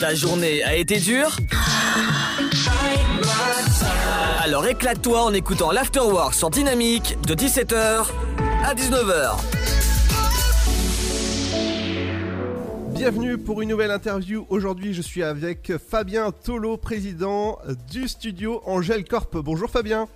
Ta journée a été dure Alors éclate-toi en écoutant l'Afterwork sur Dynamique de 17h à 19h. Bienvenue pour une nouvelle interview. Aujourd'hui, je suis avec Fabien Tolo, président du studio Angel Corp. Bonjour Fabien.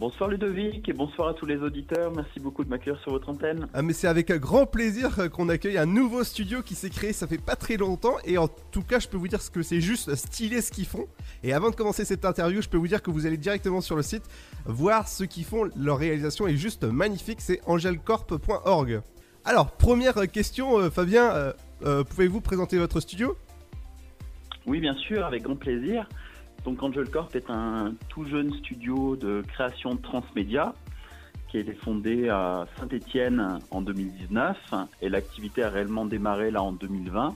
Bonsoir Ludovic et bonsoir à tous les auditeurs. Merci beaucoup de m'accueillir sur votre antenne. Ah mais c'est avec grand plaisir qu'on accueille un nouveau studio qui s'est créé, ça fait pas très longtemps et en tout cas je peux vous dire que c'est juste stylé ce qu'ils font. Et avant de commencer cette interview, je peux vous dire que vous allez directement sur le site voir ce qu'ils font. Leur réalisation est juste magnifique, c'est angelcorp.org. Alors première question euh, Fabien, euh, euh, pouvez-vous présenter votre studio? Oui bien sûr, avec grand plaisir. Donc Angel Corp est un tout jeune studio de création de transmédia qui a été fondé à Saint-Étienne en 2019 et l'activité a réellement démarré là en 2020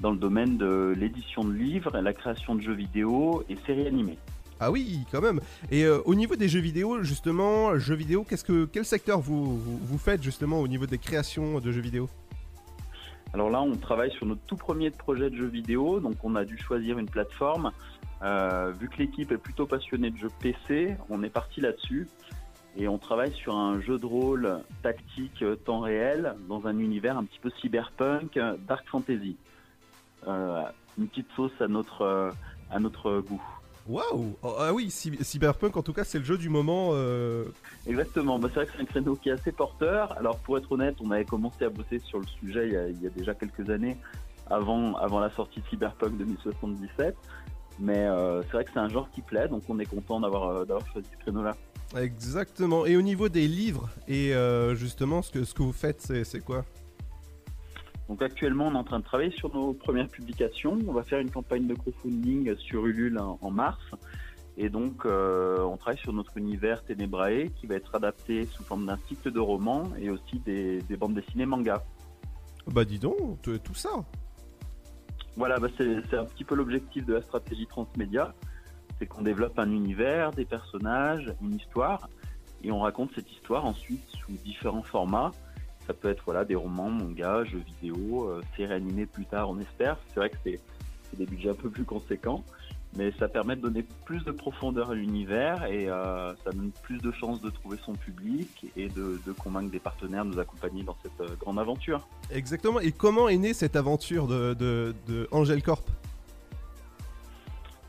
dans le domaine de l'édition de livres, la création de jeux vidéo et séries animées. Ah oui, quand même. Et euh, au niveau des jeux vidéo, justement, jeux vidéo, qu'est-ce que quel secteur vous, vous, vous faites justement au niveau des créations de jeux vidéo? Alors là, on travaille sur notre tout premier projet de jeux vidéo, donc on a dû choisir une plateforme euh, vu que l'équipe est plutôt passionnée de jeux PC, on est parti là-dessus et on travaille sur un jeu de rôle tactique euh, temps réel dans un univers un petit peu cyberpunk, euh, dark fantasy. Euh, une petite sauce à notre, à notre goût. Waouh oh, Ah oui, cyberpunk en tout cas c'est le jeu du moment. Euh... Exactement, bah, c'est vrai que c'est un créneau qui est assez porteur. Alors pour être honnête, on avait commencé à bosser sur le sujet il y a, il y a déjà quelques années, avant, avant la sortie de Cyberpunk 2077. Mais euh, c'est vrai que c'est un genre qui plaît, donc on est content d'avoir euh, choisi ce créneau-là. Exactement. Et au niveau des livres, et euh, justement, ce que, ce que vous faites, c'est quoi? Donc actuellement, on est en train de travailler sur nos premières publications. On va faire une campagne de crowdfunding sur Ulule en, en mars. Et donc, euh, on travaille sur notre univers Ténébrae qui va être adapté sous forme d'un cycle de romans et aussi des, des bandes dessinées manga. Bah dis donc, tout ça voilà, bah c'est un petit peu l'objectif de la stratégie transmédia, c'est qu'on développe un univers, des personnages, une histoire, et on raconte cette histoire ensuite sous différents formats. Ça peut être voilà des romans, mangas, jeux vidéo, euh, séries animées plus tard, on espère. C'est vrai que c'est des budgets un peu plus conséquents, mais ça permet de donner plus de profondeur à l'univers et euh, ça donne plus de chances de trouver son public et de, de, convaincre des partenaires de nous accompagner dans cette euh, grande aventure. Exactement. Et comment est née cette aventure de, de, de Angel Corp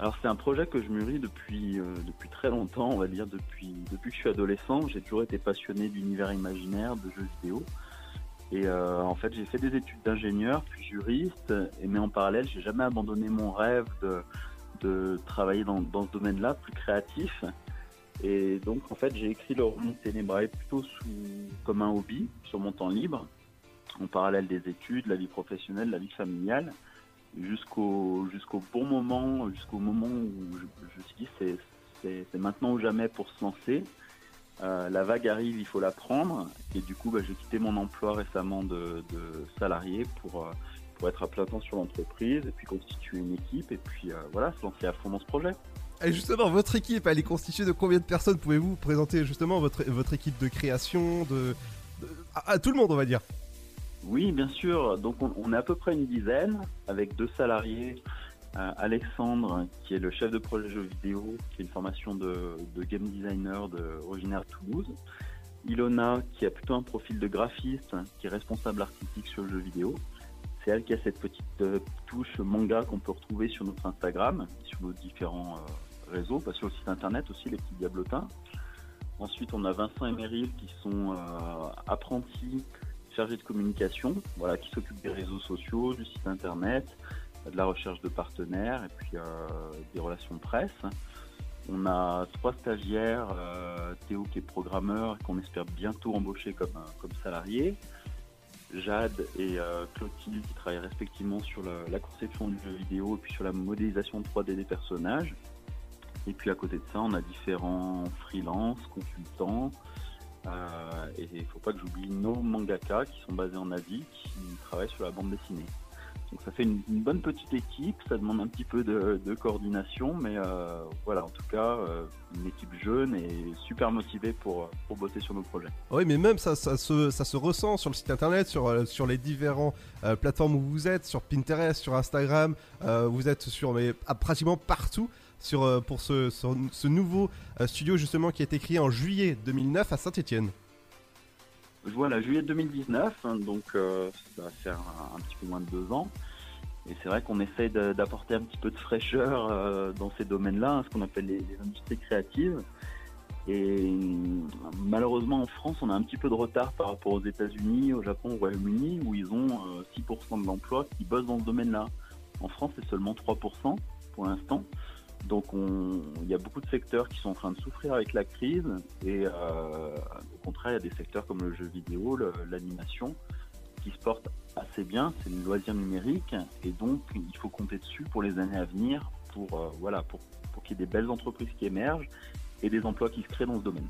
alors c'est un projet que je mûris depuis euh, depuis très longtemps, on va dire depuis depuis que je suis adolescent. J'ai toujours été passionné d'univers imaginaire, de jeux vidéo. Et euh, en fait, j'ai fait des études d'ingénieur, puis juriste. Et mais en parallèle, j'ai jamais abandonné mon rêve de de travailler dans, dans ce domaine-là, plus créatif. Et donc, en fait, j'ai écrit le roman Ténébrae plutôt sous, comme un hobby, sur mon temps libre, en parallèle des études, la vie professionnelle, la vie familiale, jusqu'au jusqu'au bon moment, jusqu'au moment où je, je me suis dit c'est c'est maintenant ou jamais pour se lancer. Euh, la vague arrive, il faut la prendre. Et du coup, bah, j'ai quitté mon emploi récemment de, de salarié pour euh, pour être à plein temps sur l'entreprise et puis constituer une équipe et puis euh, voilà, se lancer à fond dans ce projet. Et justement, votre équipe, elle est constituée de combien de personnes? Pouvez-vous présenter justement votre, votre équipe de création de, de à, à, tout le monde, on va dire? Oui, bien sûr. Donc, on, on, est à peu près une dizaine avec deux salariés. Euh, Alexandre, qui est le chef de projet jeux vidéo, qui est une formation de, de game designer de, originaire de Toulouse. Ilona, qui a plutôt un profil de graphiste, qui est responsable artistique sur le jeu vidéo qui a cette petite euh, touche manga qu'on peut retrouver sur notre Instagram, sur nos différents euh, réseaux, pas sur le site internet aussi, les petits diablotins. Ensuite, on a Vincent et Meryl qui sont euh, apprentis chargés de communication, voilà, qui s'occupent des réseaux sociaux, du site internet, de la recherche de partenaires et puis des relations presse. On a trois stagiaires, Théo qui est programmeur et qu'on espère bientôt embaucher comme, comme salarié. Jade et euh, Clotilde qui travaillent respectivement sur la conception du jeu vidéo et puis sur la modélisation 3D des personnages. Et puis à côté de ça, on a différents freelances, consultants. Euh, et il ne faut pas que j'oublie nos mangaka qui sont basés en Asie, qui travaillent sur la bande dessinée. Donc ça fait une, bonne petite équipe, ça demande un petit peu de, coordination, mais euh, voilà, en tout cas, euh, une équipe jeune et super motivée pour, bosser sur nos projets. Oui, mais même ça, se, ressent sur le site internet, sur, euh, les différents euh, plateformes où vous êtes, sur Pinterest, sur Instagram, vous êtes sur à pratiquement partout sur, pour ce, ce, nouveau studio justement qui a été créé en juillet 2009 à Saint-Etienne. Voilà, juillet 2019, hein, donc euh, ça va faire un, petit peu moins de deux ans. Et c'est vrai qu'on essaye d'apporter un petit peu de fraîcheur euh, dans ces domaines-là, hein, ce qu'on appelle les, industries créatives. Et euh, malheureusement en France, on a un petit peu de retard par rapport aux États-Unis, au Japon, au Royaume-Uni, où ils ont euh, 6% de l'emploi qui bossent dans ce domaine-là. En France, c'est seulement 3% pour l'instant. Donc on- il y a beaucoup de secteurs qui sont en train de souffrir avec la crise et euh, au contraire, il y a des secteurs comme le jeu vidéo, l'animation qui se portent assez bien, c'est le loisir numérique et donc il faut compter dessus pour les années à venir pour euh, voilà pour, pour qu'il y ait des belles entreprises qui émergent et des emplois qui se créent dans ce domaine.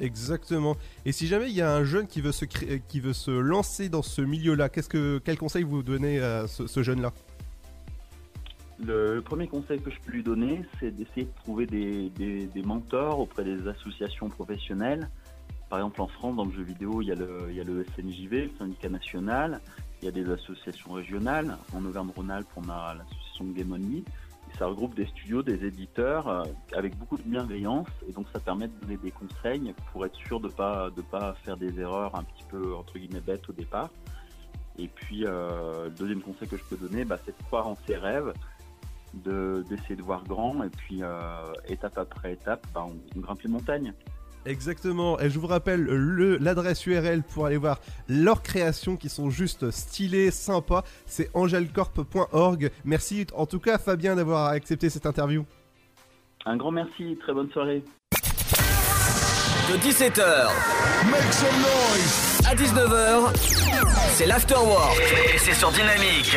Exactement. Et si jamais il y a un jeune qui veut se, cré- qui veut se lancer dans ce milieu-là, qu'est-ce que, quel conseil vous donnez à ce jeune-là? Le, premier conseil que je peux lui donner, c'est d'essayer de trouver des, mentors auprès des associations professionnelles. Par exemple, en France, dans le jeu vidéo, il y a le, SNJV, le syndicat national, il y a des associations régionales. En Auvergne-Rhône-Alpes, on a l'association Game Only. Et ça regroupe des studios, des éditeurs, euh, avec beaucoup de bienveillance. Et donc, ça permet de donner des conseils pour être sûr de ne pas, de pas faire des erreurs un petit peu, entre guillemets, bêtes au départ. Et puis, euh, le deuxième conseil que je peux donner, bah, c'est de croire en ses rêves d'essayer de voir grand et puis euh, étape après étape bah, on, on grimpe les montagnes Exactement. Et je vous rappelle le- l'adresse URL pour aller voir leurs créations qui sont juste stylées, sympas. C'est angelcorp.org. Merci en tout cas Fabien d'avoir accepté cette interview. un grand merci très bonne soirée De 17h Make some noise. à 19h, c'est l'Afterwork. Et c'est sur Dynamique.